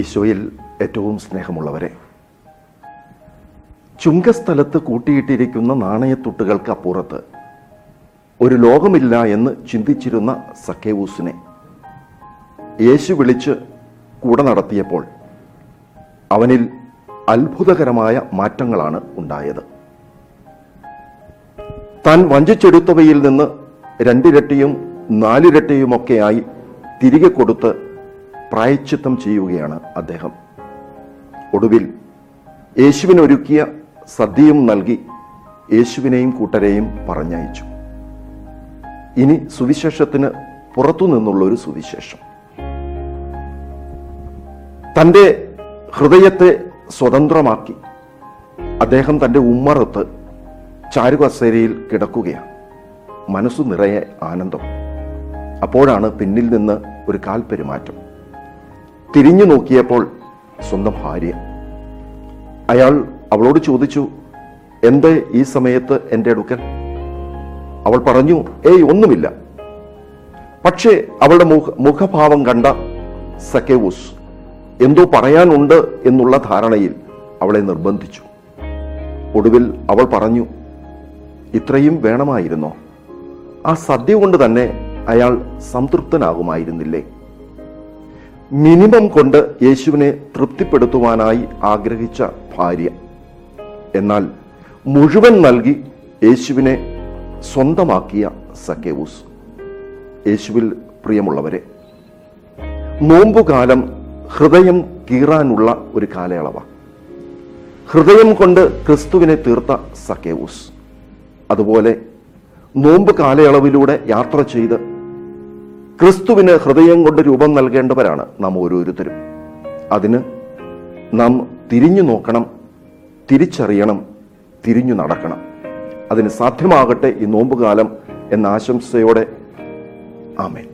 ഈശോയിൽ ഏറ്റവും സ്നേഹമുള്ളവരെ. ചുങ്കസ്ഥലത്ത് കൂട്ടിയിട്ടിരിക്കുന്ന നാണയത്തുട്ടുകൾക്ക് അപ്പുറത്ത് ഒരു ലോകമില്ല എന്ന് ചിന്തിച്ചിരുന്ന സക്കേവൂസിനെ യേശു വിളിച്ച് കൂടെ നടത്തിയപ്പോൾ അവനിൽ അത്ഭുതകരമായ മാറ്റങ്ങളാണ് ഉണ്ടായത്. താൻ വഞ്ചിച്ചെടുത്തവയിൽ നിന്ന് രണ്ടിരട്ടിയും നാലിരട്ടിയുമൊക്കെയായി തിരികെ കൊടുത്ത് പ്രായച്ചിത്തം ചെയ്യുകയാണ് അദ്ദേഹം. ഒടുവിൽ യേശുവിനൊരുക്കിയ സദ്യയും നൽകി യേശുവിനെയും കൂട്ടരെയും പറഞ്ഞയച്ചു. ഇനി സുവിശേഷത്തിന് പുറത്തു നിന്നുള്ള ഒരു സുവിശേഷം. തന്റെ ഹൃദയത്തെ സ്വതന്ത്രമാക്കി അദ്ദേഹം തന്റെ ഉമ്മറത്ത് ചാരുകസേരയിൽ കിടക്കുകയാണ്. മനസ്സു നിറയെ ആനന്ദം. അപ്പോഴാണ് പിന്നിൽ നിന്ന് ഒരു കാൽപെരുമാറ്റം. തിരിഞ്ഞു നോക്കിയപ്പോൾ സ്വന്തം ഭാര്യ. അയാൾ അവളോട് ചോദിച്ചു എന്ത് ഈ സമയത്ത് എന്റെ അടുക്കൽ? അവൾ പറഞ്ഞു ഏയ് ഒന്നുമില്ല. പക്ഷേ അവളുടെ മുഖ മുഖഭാവം കണ്ട സക്കേവൂസ് എന്തോ പറയാനുണ്ട് എന്നുള്ള ധാരണയിൽ അവളെ നിർബന്ധിച്ചു. ഒടുവിൽ അവൾ പറഞ്ഞു ഇത്രയും വേണമായിരുന്നോ? ആ സദ്യ കൊണ്ട് തന്നെ അയാൾ സംതൃപ്തനാകുമായിരുന്നില്ലേ? മിനിമം കൊണ്ട് യേശുവിനെ തൃപ്തിപ്പെടുത്തുവാനായി ആഗ്രഹിച്ച ഭാര്യ. എന്നാൽ മുഴുവൻ നൽകി യേശുവിനെ സ്വന്തമാക്കിയ സക്കേവൂസ് യേശുവിൽ പ്രിയമുള്ളവരെ നോമ്പുകാലം ഹൃദയം കീറാനുള്ള ഒരു കാലയളവ. ഹൃദയം കൊണ്ട് ക്രിസ്തുവിനെ തീർത്ത സക്കേവൂസ് അതുപോലെ നോമ്പ് കാലയളവിലൂടെ യാത്ര ചെയ്ത് ക്രിസ്തുവിന് ഹൃദയം കൊണ്ട് രൂപം നൽകേണ്ടവരാണ് നാം ഓരോരുത്തരും. അതിന് നാം തിരിഞ്ഞു നോക്കണം തിരിച്ചറിയണം തിരിഞ്ഞു നടക്കണം. അതിന് സാധ്യമാകട്ടെ ഈ നോമ്പുകാലം എന്ന ആശംസയോടെ. ആമേൻ.